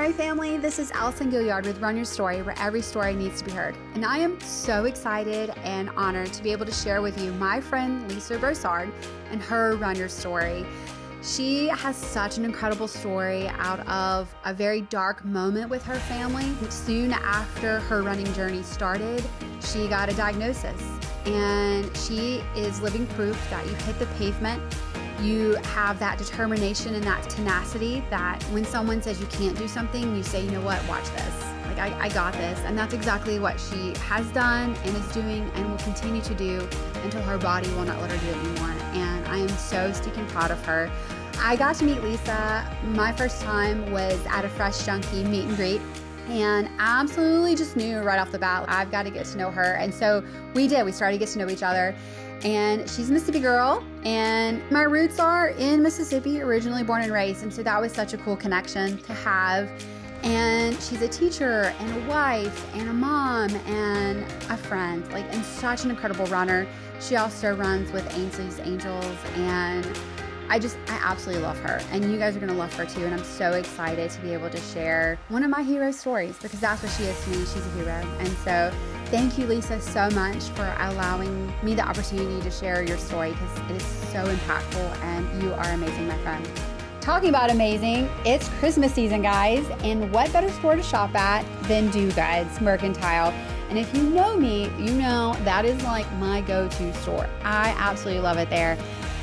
Story family. This is Allison Gaillard with Run Your Story, where every story needs to be heard. And I am so excited and honored to be able to share with you my friend Lisa Broussard and her Run Your Story. She has such an incredible story out of a very dark moment with her family. Soon after her running journey started, she got a diagnosis. And she is living proof that you hit the pavement you have that determination and that tenacity that when someone says you can't do something, you say, you know what, watch this. Like, I, I, got this. And that's exactly what she has done and is doing and will continue to do until her body will not let her do it anymore. And I am so stinking proud of her. I got to meet Lisa. My first time was at a Fresh Junkie meet and greet and absolutely just knew right off the bat I've got to get to know her. And so we did. We started to get to know each other and she's a Mississippi girl, and my roots are in Mississippi, originally born and raised, and so that was such a cool connection to have. And she's a teacher and a wife and a mom and a friend, like, and such an incredible runner. She also runs with Ainsley's Angels, and I just, I absolutely love her. And you guys are gonna love her too. And I'm so excited to be able to share one of my hero stories because that's what she is to me. She's a hero. And so Thank you, Lisa, so much for allowing me the opportunity to share your story because it is so impactful and you are amazing, my friend. Talking about amazing, it's Christmas season, guys, and what better store to shop at than Do Goods Mercantile? And if you know me, you know that is like my go to store. I absolutely love it there.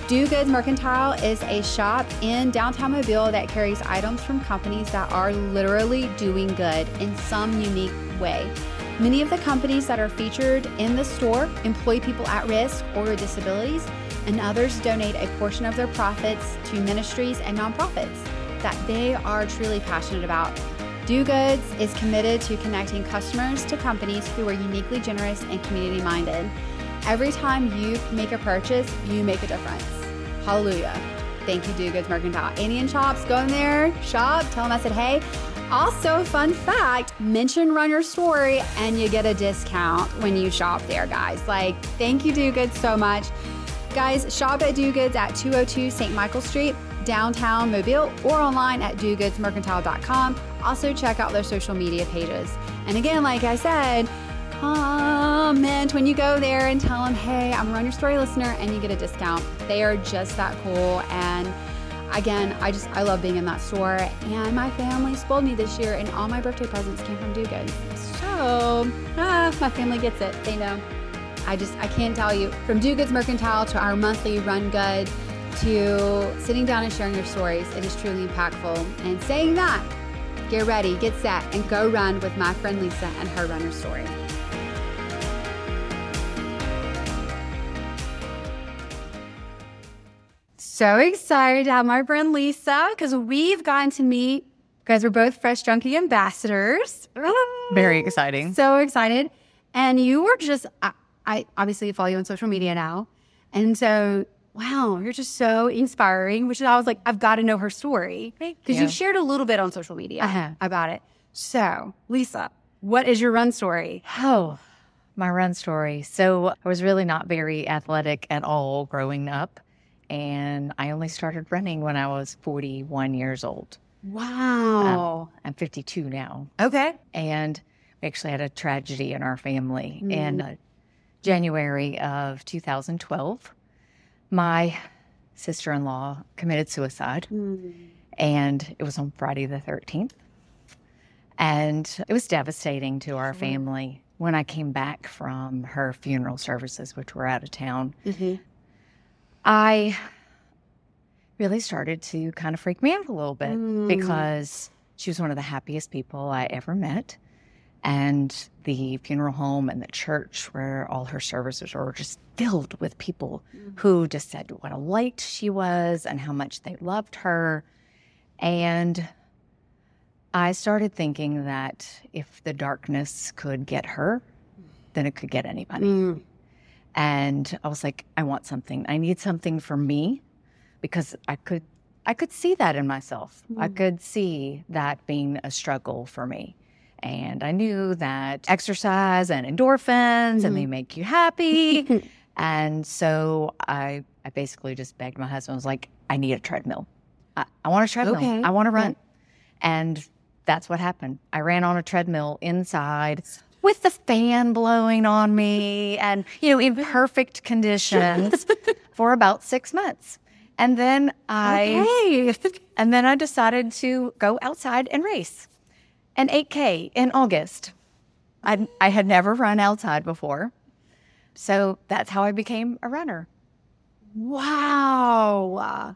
Do Goods Mercantile is a shop in downtown Mobile that carries items from companies that are literally doing good in some unique way. Many of the companies that are featured in the store employ people at risk or with disabilities, and others donate a portion of their profits to ministries and nonprofits that they are truly passionate about. Do Goods is committed to connecting customers to companies who are uniquely generous and community minded. Every time you make a purchase, you make a difference. Hallelujah. Thank you, Do Goods Mercantile. Indian Shops, go in there, shop, tell them I said, hey, also, fun fact mention Run Your Story and you get a discount when you shop there, guys. Like, thank you, Do Goods, so much. Guys, shop at Do Goods at 202 St. Michael Street, downtown Mobile, or online at dogoodsmercantile.com. Also, check out their social media pages. And again, like I said, comment when you go there and tell them, hey, I'm a Run Your Story listener, and you get a discount. They are just that cool. And again, I just I love being in that store. And my family spoiled me this year, and all my birthday presents came from Goods. So ah, my family gets it. They know. I just I can't tell you from Goods Mercantile to our monthly Run Good to sitting down and sharing your stories. It is truly impactful. And saying that, get ready, get set, and go run with my friend Lisa and her runner story. So excited to have my friend Lisa because we've gotten to meet. guys, we're both Fresh Junkie ambassadors. Very exciting. So excited. And you were just, I, I obviously follow you on social media now. And so, wow, you're just so inspiring, which is, I was like, I've got to know her story. Because you. you've shared a little bit on social media uh-huh. about it. So, Lisa, what is your run story? Oh, my run story. So, I was really not very athletic at all growing up and I only started running when I was 41 years old. Wow. Um, I'm 52 now. Okay. And we actually had a tragedy in our family mm. in uh, January of 2012. My sister in law committed suicide, mm. and it was on Friday the 13th. And it was devastating to our family. When I came back from her funeral services, which were out of town, mm-hmm. I really started to kind of freak me out a little bit mm. because she was one of the happiest people I ever met. And the funeral home and the church where all her services were just filled with people mm. who just said what a light she was and how much they loved her. And I started thinking that if the darkness could get her, then it could get anybody. Mm. And I was like, I want something. I need something for me because I could I could see that in myself. Mm. I could see that being a struggle for me. And I knew that exercise and endorphins mm. and they mm-hmm. make you happy. and so I I basically just begged my husband, I was like, I need a treadmill. I, I want a treadmill. Okay. I want to run. And that's what happened. I ran on a treadmill inside with the fan blowing on me and, you know, in perfect conditions for about six months. And then I Okay. and then I decided to go outside and race an 8K in August. I, I had never run outside before. So that's how I became a runner. wow.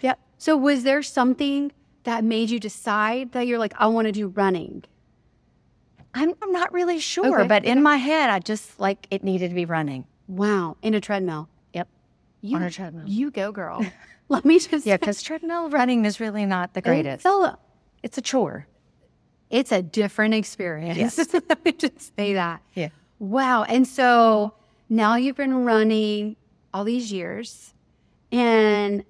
Yep. So was there something that made you decide that you're like, I want to do running? I'm, I'm not really sure, Okay, but in my head, I just like it needed to be running. Wow. In a treadmill. Yep. You, on a treadmill. You go, girl. Let me just Yeah, because treadmill running is really not the greatest. So It's a chore. it's a different experience. Yes. Let me just say that. Yeah. Wow. And so now you've been running all these years. And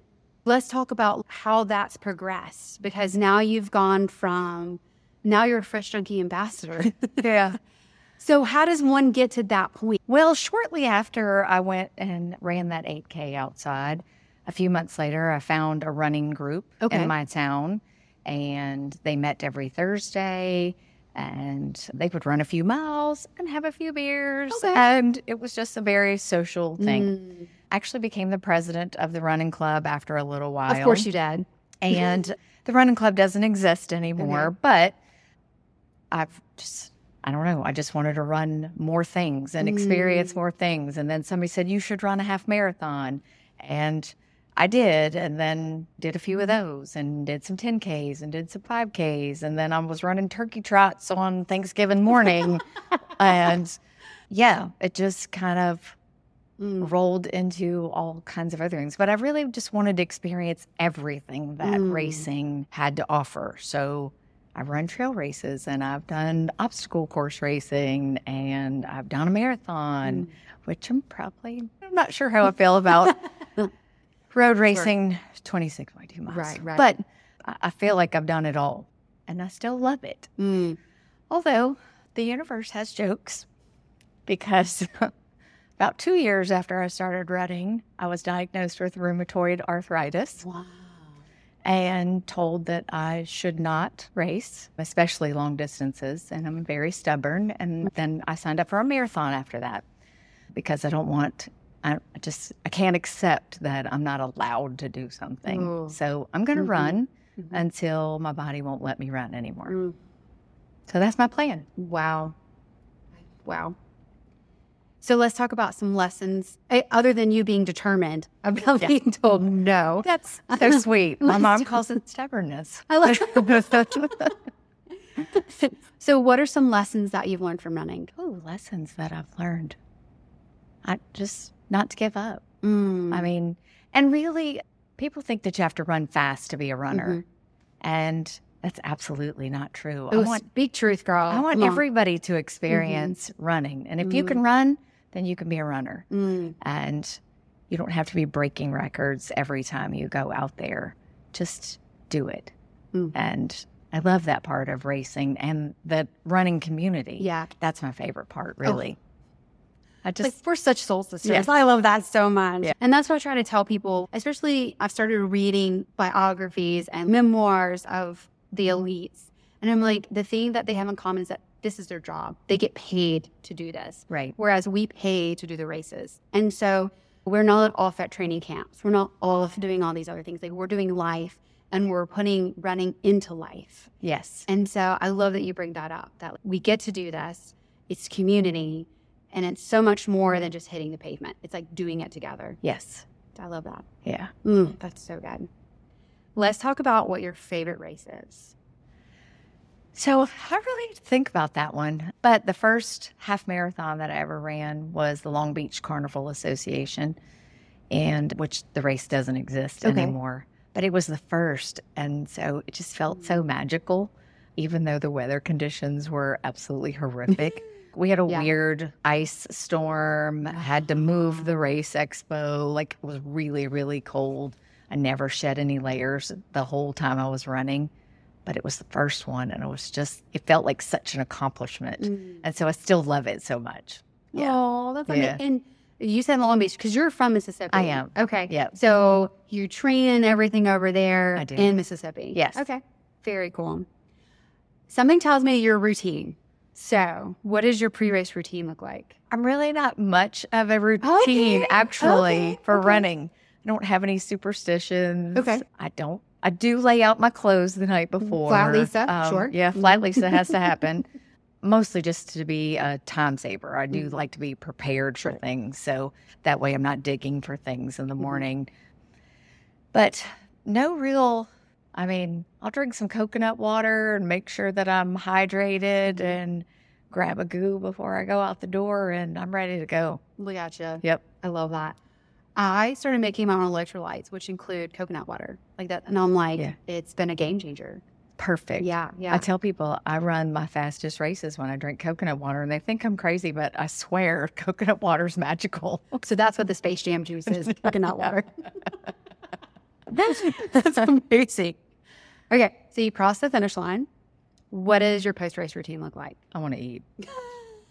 let's talk about how that's progressed because now you've gone from, now you're a Fresh Junkie ambassador. Yeah. so, how does one get to that point? Well, shortly after I went and ran that 8K outside, a few months later, I found a running group Okay. in my town, and they met every Thursday. And they would run a few miles and have a few beers. Okay. And it was just a very social thing. Mm, I actually became the president of the running club after a little while. of course, you did. and the running club doesn't exist anymore Okay. but i've just i don't know i just wanted to run more things and experience Mm. more things and then somebody said you should run a half marathon and i did and then did a few of those and did some 10ks and did some 5ks and then i was running turkey trots on thanksgiving morning and yeah it just kind of Mm. rolled into all kinds of other things. But I really just wanted to experience everything that Mm. racing had to offer. So I've run trail races and I've done obstacle course racing and I've done a Mm. marathon, which I'm probably I'm not sure how I feel about road racing 26.2 miles. Right, right. But I I feel like I've done it all and I still love it. Mm. Although the universe has jokes because about two years after I started running, I was diagnosed with rheumatoid arthritis Wow. And told that I should not race, especially long distances. And I'm very stubborn. And then I signed up for a marathon after that because I don't want. I just I can't accept that I'm not allowed to do something. Ooh. So I'm going to Mhm. run Mhm. until my body won't let me run anymore. Mm. So that's my plan. Wow. Wow. So let's talk about some lessons eh, other than you being determined about Yeah. being told no. That's so sweet. My mom calls it stubbornness. I like So what are some lessons that you've learned from running? oh, lessons that I've learned. I just not to give up. Mm. I mean, and really, people think that you have to run fast to be a runner, and that's absolutely not true. I want big truth, girl. I want Come on. everybody to experience running, and if you Mhm. can run, then you can be a runner, Mm. and you don't have to be breaking records every time you go out there. Just do it, Mm. and I love that part of racing and the running community. Yeah. That's my favorite part, really. I just Like we're such soul sisters. Yes. I love that so much. Yeah. And that's what I try to tell people, especially I've started reading biographies and memoirs of the elites. And I'm like, the thing that they have in common is that this is their job. They get paid to do this. right. Whereas we pay to do the races. And so we're not off at training camps. We're not off doing all these other things. Like we're doing life and we're putting running into life. Yes. And so I love that you bring that up that we get to do this. It's community and it's so much more than just hitting the pavement. It's like doing it together. Yes. I love that. Yeah. Mm, that's so good. Let's talk about what your favorite race is. So I really think about that one. But the first half marathon that I ever ran was the Long Beach Carnival Association, and which the race doesn't exist Okay. anymore. But it was the first, and so it just felt so magical, even though the weather conditions were absolutely horrific. we had a Yeah. weird ice storm, had to move the ah. race expo, like it was really, really cold. I never shed any layers the whole time I was running but it was the first one and it was just it felt like such an accomplishment mm. and so i still love it so much yeah Oh, that's Yeah. amazing. And you said Long Beach because you're from Mississippi. I am. Okay. Yeah. So you train everything over there I do. in Mississippi. Yes. Okay. Very cool. Something tells me your routine. So, what does your pre-race routine look like? I'm really not much of a routine, Okay, actually, okay, for okay. running. I don't have any superstitions. Okay. I don't. I do lay out my clothes the night mm, before. Flat Lisa, um, sure. Yeah, mm-hmm. flat Lisa has to happen. Mostly just to be a time saver. I do mm. like to be prepared for things. So that way I'm not digging for things in the mm-hmm. morning. But no real, I mean, I'll drink some coconut water and make sure that I'm hydrated mm-hmm. and grab a goo before I go out the door and I'm ready to go. Look at you. Yep. I love that. I started making my own electrolytes, which include coconut water, like that. And I'm like, Yeah. it's been a game changer. Perfect. Yeah, yeah. I tell people I run my fastest races when I drink coconut water, and they think I'm crazy, but I swear coconut water is magical. so that's what the Space Jam juice is coconut water. that's, that's amazing. Okay, so you cross the finish line. What does your post race routine look like? I want to eat.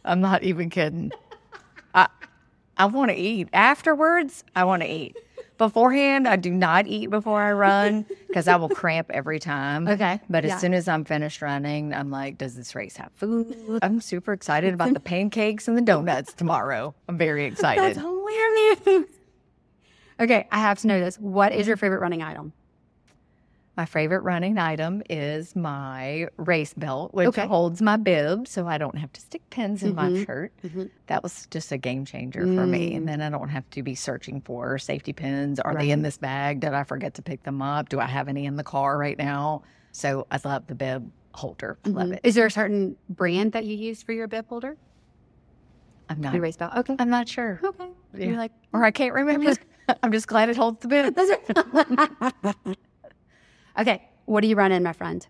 I'm not even kidding. I I want to eat. Afterwards, I want to eat. Beforehand, I do not eat before I run because I will cramp every time. Okay, But yeah. as soon as I'm finished running, I'm like, does this race have food? I'm super excited about the pancakes and the donuts tomorrow. I'm very excited. That's hilarious. Okay, I have to know this. What is your favorite running item? My favorite running item is my race belt, which Okay. holds my bib so I don't have to stick pins in my Mhm. shirt. Mhm. That was just a game changer for me. Mm. And then I don't have to be searching for safety pins. Are they in this bag? Did I forget to pick them up? Do I have any in the car right now? So I love the bib holder. I love Mhm. it. Is there a certain brand that you use for your bib holder? I'm not. Your race belt. Okay. I'm not sure. Okay. Yeah. You're like, Or I can't remember. I'm just glad it holds the bib. Okay. What do you run in, my friend?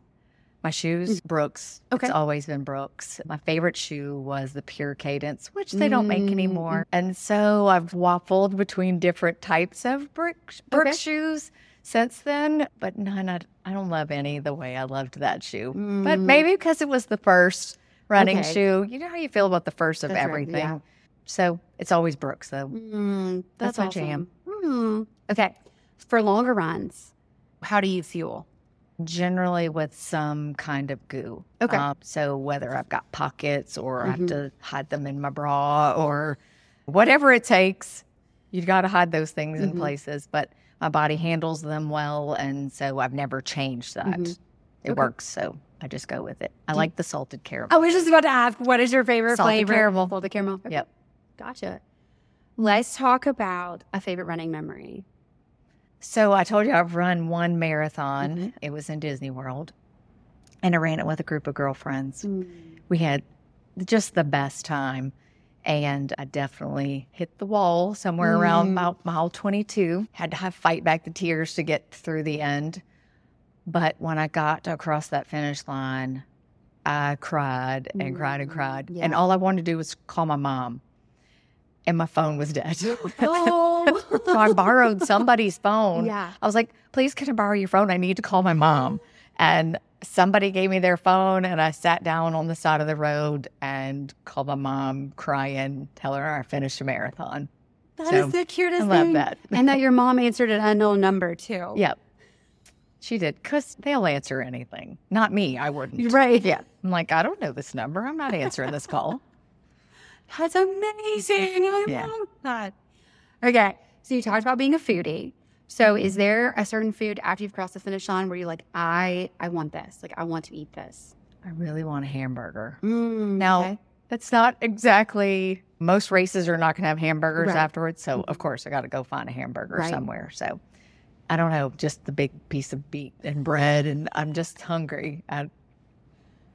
My shoes, Brooks. Mm. Okay. It's always been Brooks. My favorite shoe was the Pure Cadence, which they don't make Mm. anymore. And so I've waffled between different types of Brooks, Brooks Okay. shoes since then, but none, I, I don't love any the way I loved that shoe. But Mm. maybe because it was the first running Okay. shoe. You know how you feel about the first of That's right, everything. yeah. So it's always Brooks, though. Mm, That's that's, my awesome. jam. Mm. Okay. For longer runs, how do you fuel? generally with some kind of goo. Okay. Um, so whether I've got pockets or I have Mhm. to hide them in my bra or whatever it takes, you've got to hide those things in Mhm. places. But my body handles them well, and so I've never changed that. Mhm. It Okay. works, so I just go with it. I like the salted caramel. I was just about to ask, what is your favorite Salted flavor? caramel. Salted caramel. Okay. Yep. Gotcha. Let's talk about a favorite running memory. So I told you I've run one marathon. Mhm. It was in Disney World, and I ran it with a group of girlfriends. Mm. we had just the best time. And I definitely hit the wall somewhere around Mm. mile, mile 22. Had to have fight back the tears to get through the end. But when I got across that finish line, I cried and cried and Mm, cried. And all I wanted to do was call my mom. And my phone was dead. Oh. so I borrowed somebody's phone. Yeah. I was like, please, can I borrow your phone? I need to call my mom. And somebody gave me their phone, and I sat down on the side of the road and called my mom, crying, tell her I finished a marathon. That is So, the cutest I love thing. that. and that your mom answered an unknown number too. Yep. She did, because they'll answer anything. Not me, I wouldn't. Right. Yeah. I'm like, I don't know this number. I'm not answering this call. That's amazing. I Yeah. love that. Okay. So you talked about being a foodie. So is there a certain food after you've crossed the finish line where you're like, I I want this. Like I want to eat this. I really want a hamburger. Mm, Now, okay. that's not exactly, most races are not going to have hamburgers Right. Mm-hmm. afterwards. So, of course, I got to go find a hamburger Right. somewhere. So, I don't know, just the big piece of meat and bread. And I'm just hungry. I,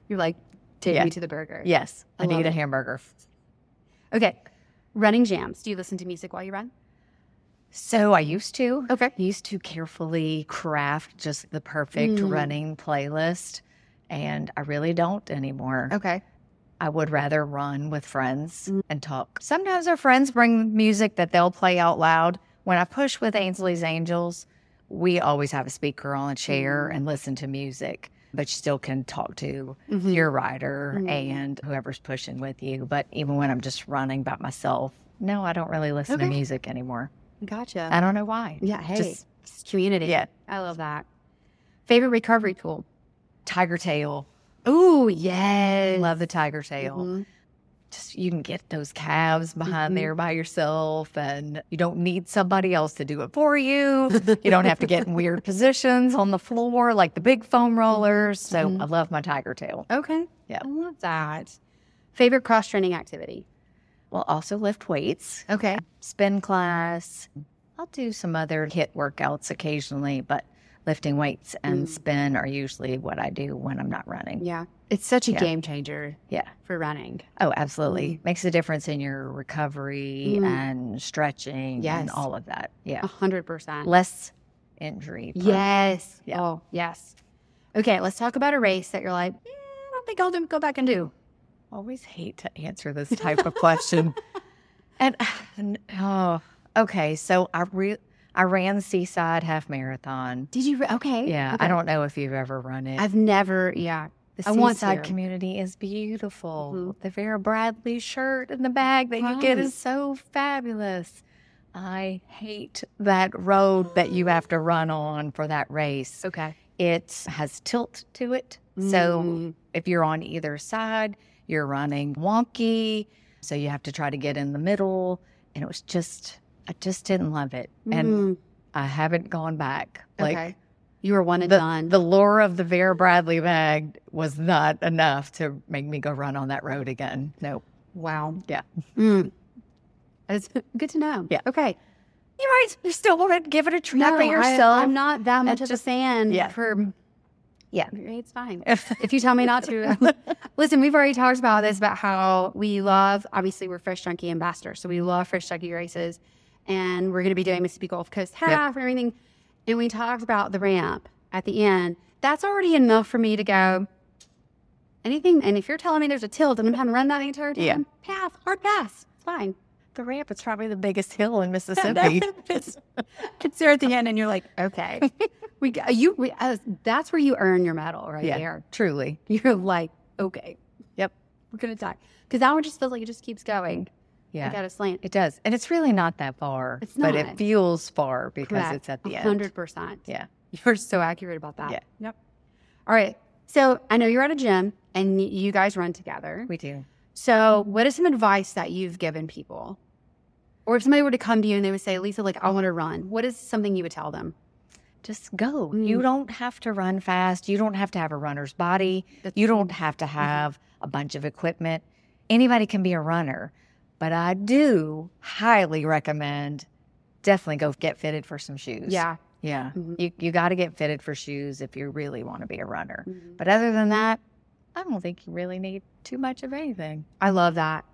you're like, take Yeah. me to the burger. yes, I I, need a it. hamburger. Okay. Running jams. Do you listen to music while you run? So, I used to. Okay. used to carefully craft just the perfect Mm. running playlist. And I really don't anymore. Okay. I would rather run with friends Mm. and talk. Sometimes our friends bring music that they'll play out loud. When I push with Ainsley's Angels, we always have a speaker on a chair Mm. and listen to music, but you still can talk to Mhm. your rider Mm. and whoever's pushing with you. But even when I'm just running by myself, no, I don't really listen Okay. to music anymore. Gotcha. I don't know why. yeah. Hey. Just- community. Yeah. I love that. Favorite recovery tool. Tiger Tail Oh, yes. Love the tiger tail. Mhm. Just you can get those calves behind Mhm. there by yourself, and you don't need somebody else to do it for you. you don't have to get in weird positions on the floor like the big foam rollers. So Mhm. I love my tiger tail. Okay. Yeah. I love that. Favorite cross training activity? We'll also lift weights, Okay. spin class. I'll do some other HIIT workouts occasionally, but lifting weights and Mm. spin are usually what I do when I'm not running. Yeah. It's such a Yeah. game changer Yeah. for running. Oh, absolutely. Makes a difference in your recovery Mm. and stretching Yes. and all of that. Yeah. A hundred percent. Less injury. Yes. Yeah. Oh, yes. Okay, let's talk about a race that you're like, eh, I don't think I'll do, go back and do. Always hate to answer this type of question. And and- oh, okay. So I re- I ran Seaside Half Marathon. Did you? Re- okay. Yeah, okay. I don't know if you've ever run it. I've never. Yeah. The I want to. community is beautiful. Mhm. The Vera Bradley shirt in the bag that you get is so fabulous. I hate that road that you have to run on for that race. Okay. It has tilt to it. So Mm. if you're on either side, you're running wonky. So you have to try to get in the middle. And it was just, I just didn't love it. And Mm. I haven't gone back. Like okay. You were one and the, done. the lure of the Vera Bradley bag was not enough to make me go run on that road again. Nope. wow. Yeah. Mm. It's good to know. Yeah. Okay. You're right. You still want to give it a try No, for yourself. I, am not that much of a fan yeah. for. Yeah. It's fine. if you tell me not to. Listen, we've already talked about this about how we love, obviously, we're Fresh Junkie ambassadors. So we love Fresh Junkie races. And we're going to be doing Mississippi Gulf Coast half and everything. And we talked about the ramp at the end. That's already enough for me to go, anything. And if you're telling me there's a tilt and I'm having to run that entire time, Yeah. pass, hard pass. It's fine. the ramp is probably the biggest hill in Mississippi. it's, it's there at the end, and you're like, okay, we got you. We, uh, that's where you earn your medal, right yeah, there. truly. You're like, okay, Yep. we're gonna die because that one just feels like it just keeps going. Yeah. I got a slant. It does. And it's really not that far. It's not. But it feels far because Correct. it's at the end. hundred percent. Yeah. You're so accurate about that. Yeah. Yep. All right. So I know you're at a gym and you guys run together. We do. So what is some advice that you've given people? Or if somebody were to come to you and they would say, Lisa, like, I want to run, what is something you would tell them? Just go. Mm. You don't have to run fast. You don't have to have a runner's body. That's- You don't have to have a bunch of equipment. Anybody can be a runner. But I do highly recommend definitely go get fitted for some shoes. Yeah. Yeah. Mhm. You you got to get fitted for shoes if you really want to be a runner. Mhm. But other than that, I don't think you really need too much of anything. I love that.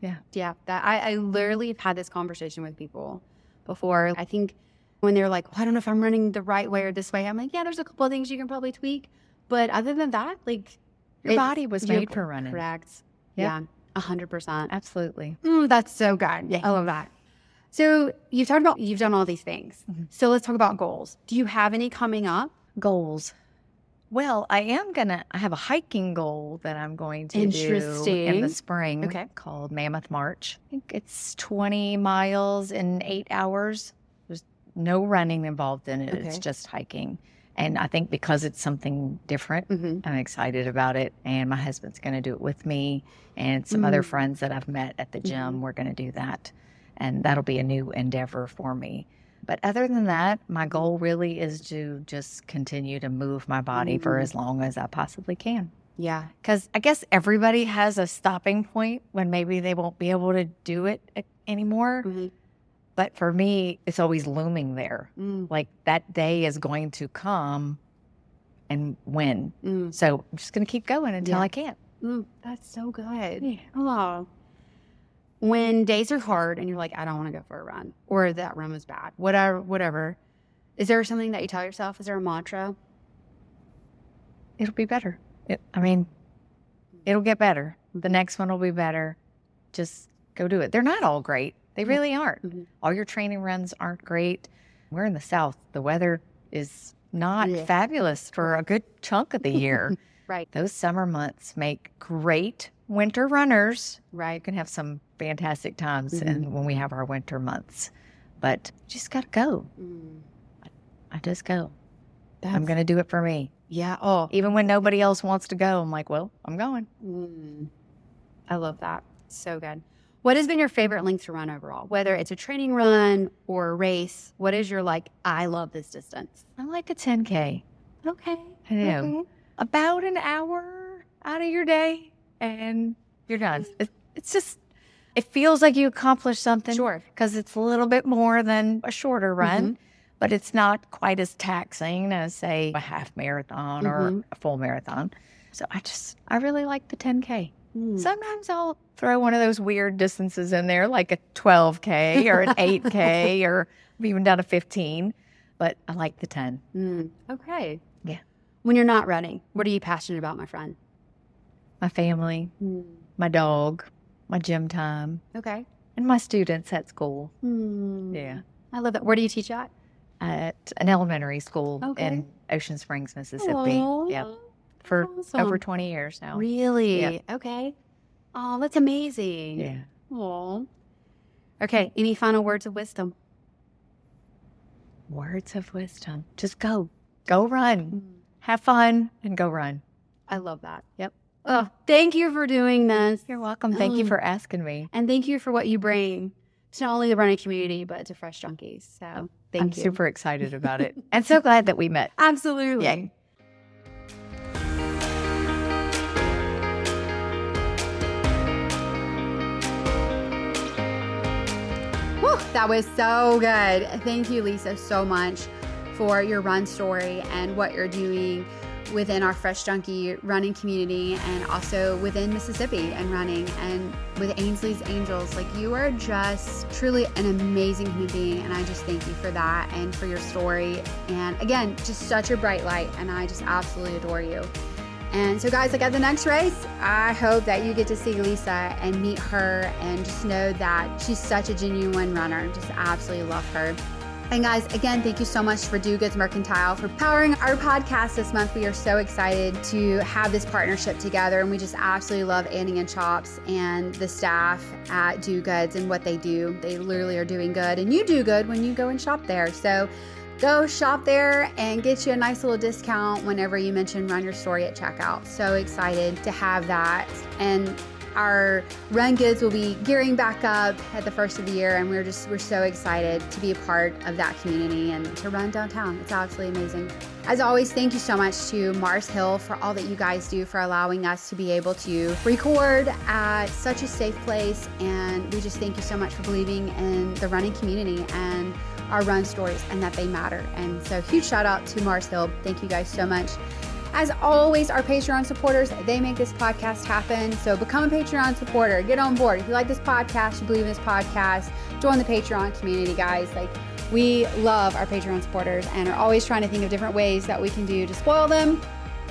Yeah. Yeah. That I, I literally have had this conversation with people before. I think when they're like, well, I don't know if I'm running the right way or this way, I'm like, yeah, there's a couple of things you can probably tweak. But other than that, like Your it- body was made for running. Correct. Yep. Yeah. A hundred percent. Absolutely. Mm, that's so good. Yeah. I love that. So you've talked about you've done all these things. Mhm. So let's talk about goals. Do you have any coming up? Goals. Well, I am gonna. I have a hiking goal that I'm going to do in the spring. Okay. called Mammoth March. I think it's 20 miles in eight hours. There's no running involved in it. It's just hiking, and I think because it's something different, Mm-hmm. I'm excited about it. And my husband's going to do it with me, and some other Mm. friends that I've met at the gym. We're going to do that, and that'll be a new endeavor for me. But other than that, my goal really is to just continue to move my body for Mm. as long as I possibly can. Yeah. Because I guess everybody has a stopping point when maybe they won't be able to do it a- anymore. But for me, it's always looming there. Mm, Like that day is going to come and when. mm, So I'm just going to keep going until Yeah. I can't. mm. That's so good. Oh. When days are hard and you're like, I don't want to go for a run, or that run was bad, whatever, whatever. Is there something that you tell yourself? Is there a mantra? It'll be better. It, I mean, it'll get better. The next one will be better. Just go do it. They're not all great. They really aren't. Mhm. All your training runs aren't great. We're in the South. The weather is not Yeah. fabulous for a good chunk of the year. Right. Those summer months make great winter runners. Right. You can have some fantastic times Mhm. and when we have our winter months. But you just got to go. Mm. I just go. I'm going to do it for me. Yeah. Oh, Even when nobody else wants to go, I'm like, well, I'm going. Mm. I love that. So good. What has been your favorite length to run overall? Whether it's a training run or a race, what is your like, I love this distance? I like a 10K. Okay. I know. Mm-hmm. About an hour out of your day and you're done. Mm. It's just, it feels like you accomplished something. Sure. Because it's a little bit more than a shorter run, mm-hmm. but it's not quite as taxing as, say, a half marathon or mm-hmm. a full marathon. So I just, I really like the 10K. Mm. Sometimes I'll throw one of those weird distances in there, like a 12K or an 8K or I've even done a 15, but I like the 10. Mm. Okay. Yeah. When you're not running, what are you passionate about, my friend? My family, my dog, my gym time, Okay. and my students at school. Mm. Yeah. I love that. Where do you teach at? At an elementary school Okay. in Ocean Springs, Mississippi. Aw, Yep. For awesome. over 20 years now. Really? Yep. Okay. Oh, that's amazing. Yeah. Aw. Okay. Any final words of wisdom? Words of wisdom. Just go. Go run. Have fun and go run. I love that. Yep. Oh, thank you for doing this. You're welcome. Thank you Um, for asking me. And thank you for what you bring to not only the running community, but to Fresh Junkies. So thank I'm you. super excited about it. and so glad that we met. Absolutely. Yay. That was so good. Thank you, Lisa, so much for your run story and what you're doing within our Fresh Junkie running community and also within Mississippi and running and with Ainsley's Angels. Like, you are just truly an amazing human being. And I just thank you for that and for your story. And again, just such a bright light. And I just absolutely adore you. And so, guys, like at the next race, I hope that you get to see Lisa and meet her and just know that she's such a genuine runner. Just absolutely love her. And guys, again, thank you so much for Do Goods Mercantile for powering our podcast this month. We are so excited to have this partnership together, and we just absolutely love Annie and Chops and the staff at Do Goods and what they do. They literally are doing good, and you do good when you go and shop there. So go shop there and get you a nice little discount whenever you mention Run Your Story at checkout. So excited to have that. And our run goods will be gearing back up at the first of the year and we're just we're so excited to be a part of that community and to run downtown it's absolutely amazing as always thank you so much to mars hill for all that you guys do for allowing us to be able to record at such a safe place and we just thank you so much for believing in the running community and our run stories and that they matter and so huge shout out to mars hill thank you guys so much as always, our Patreon supporters, they make this podcast happen. So become a Patreon supporter. Get on board. If you like this podcast, you believe in this podcast, join the Patreon community, guys. Like, we love our Patreon supporters and are always trying to think of different ways that we can do to spoil them.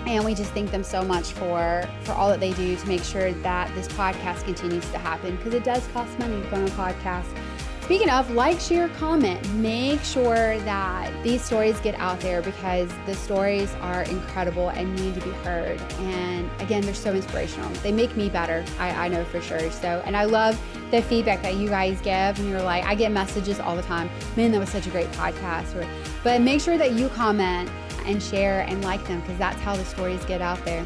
And we just thank them so much for for all that they do to make sure that this podcast continues to happen because it does cost money to go on a podcast. Speaking of, like, share, comment. Make sure that these stories get out there because the stories are incredible and need to be heard. And again, they're so inspirational. They make me better. I, I know for sure. So, and I love the feedback that you guys give. And you're like, I get messages all the time. Man, that was such a great podcast. Or, but make sure that you comment and share and like them because that's how the stories get out there.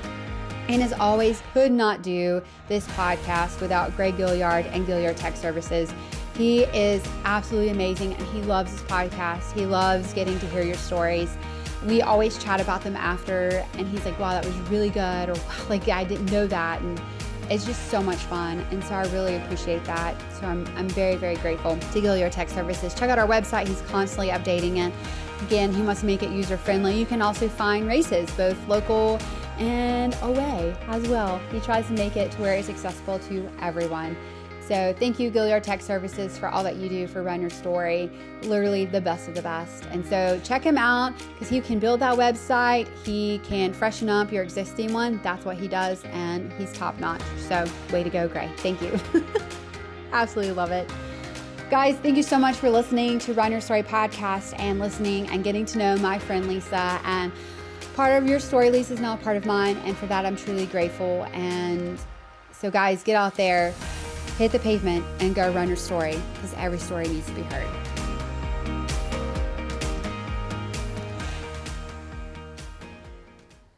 And as always, could not do this podcast without Greg Gaillard and Gaillard Tech Services. He is absolutely amazing and he loves his podcast. He loves getting to hear your stories. We always chat about them after, and he's like, wow, that was really good, or like, I didn't know that. And it's just so much fun. And so I really appreciate that. So I'm, I'm very, very grateful to Gaillard Tech Services. Check out our website, he's constantly updating it. Again, he to make it user friendly. You can also find races, both local and away as well. He tries to make it to where it's accessible to everyone. So thank you, Gaillard Tech Services, for all that you do for Run Your Story. Literally the best of the best. And so check him out because he can build that website. He can freshen up your existing one. That's what he does, and he's top notch. So way to go, Gray. Thank you. Absolutely love it. Guys, thank you so much for listening to Run Your Story podcast and listening and getting to know my friend Lisa. And part of your story, Lisa, is now part of mine. And for that, I'm truly grateful. And so, guys, get out there, hit the pavement, and go run your story because every story needs to be heard.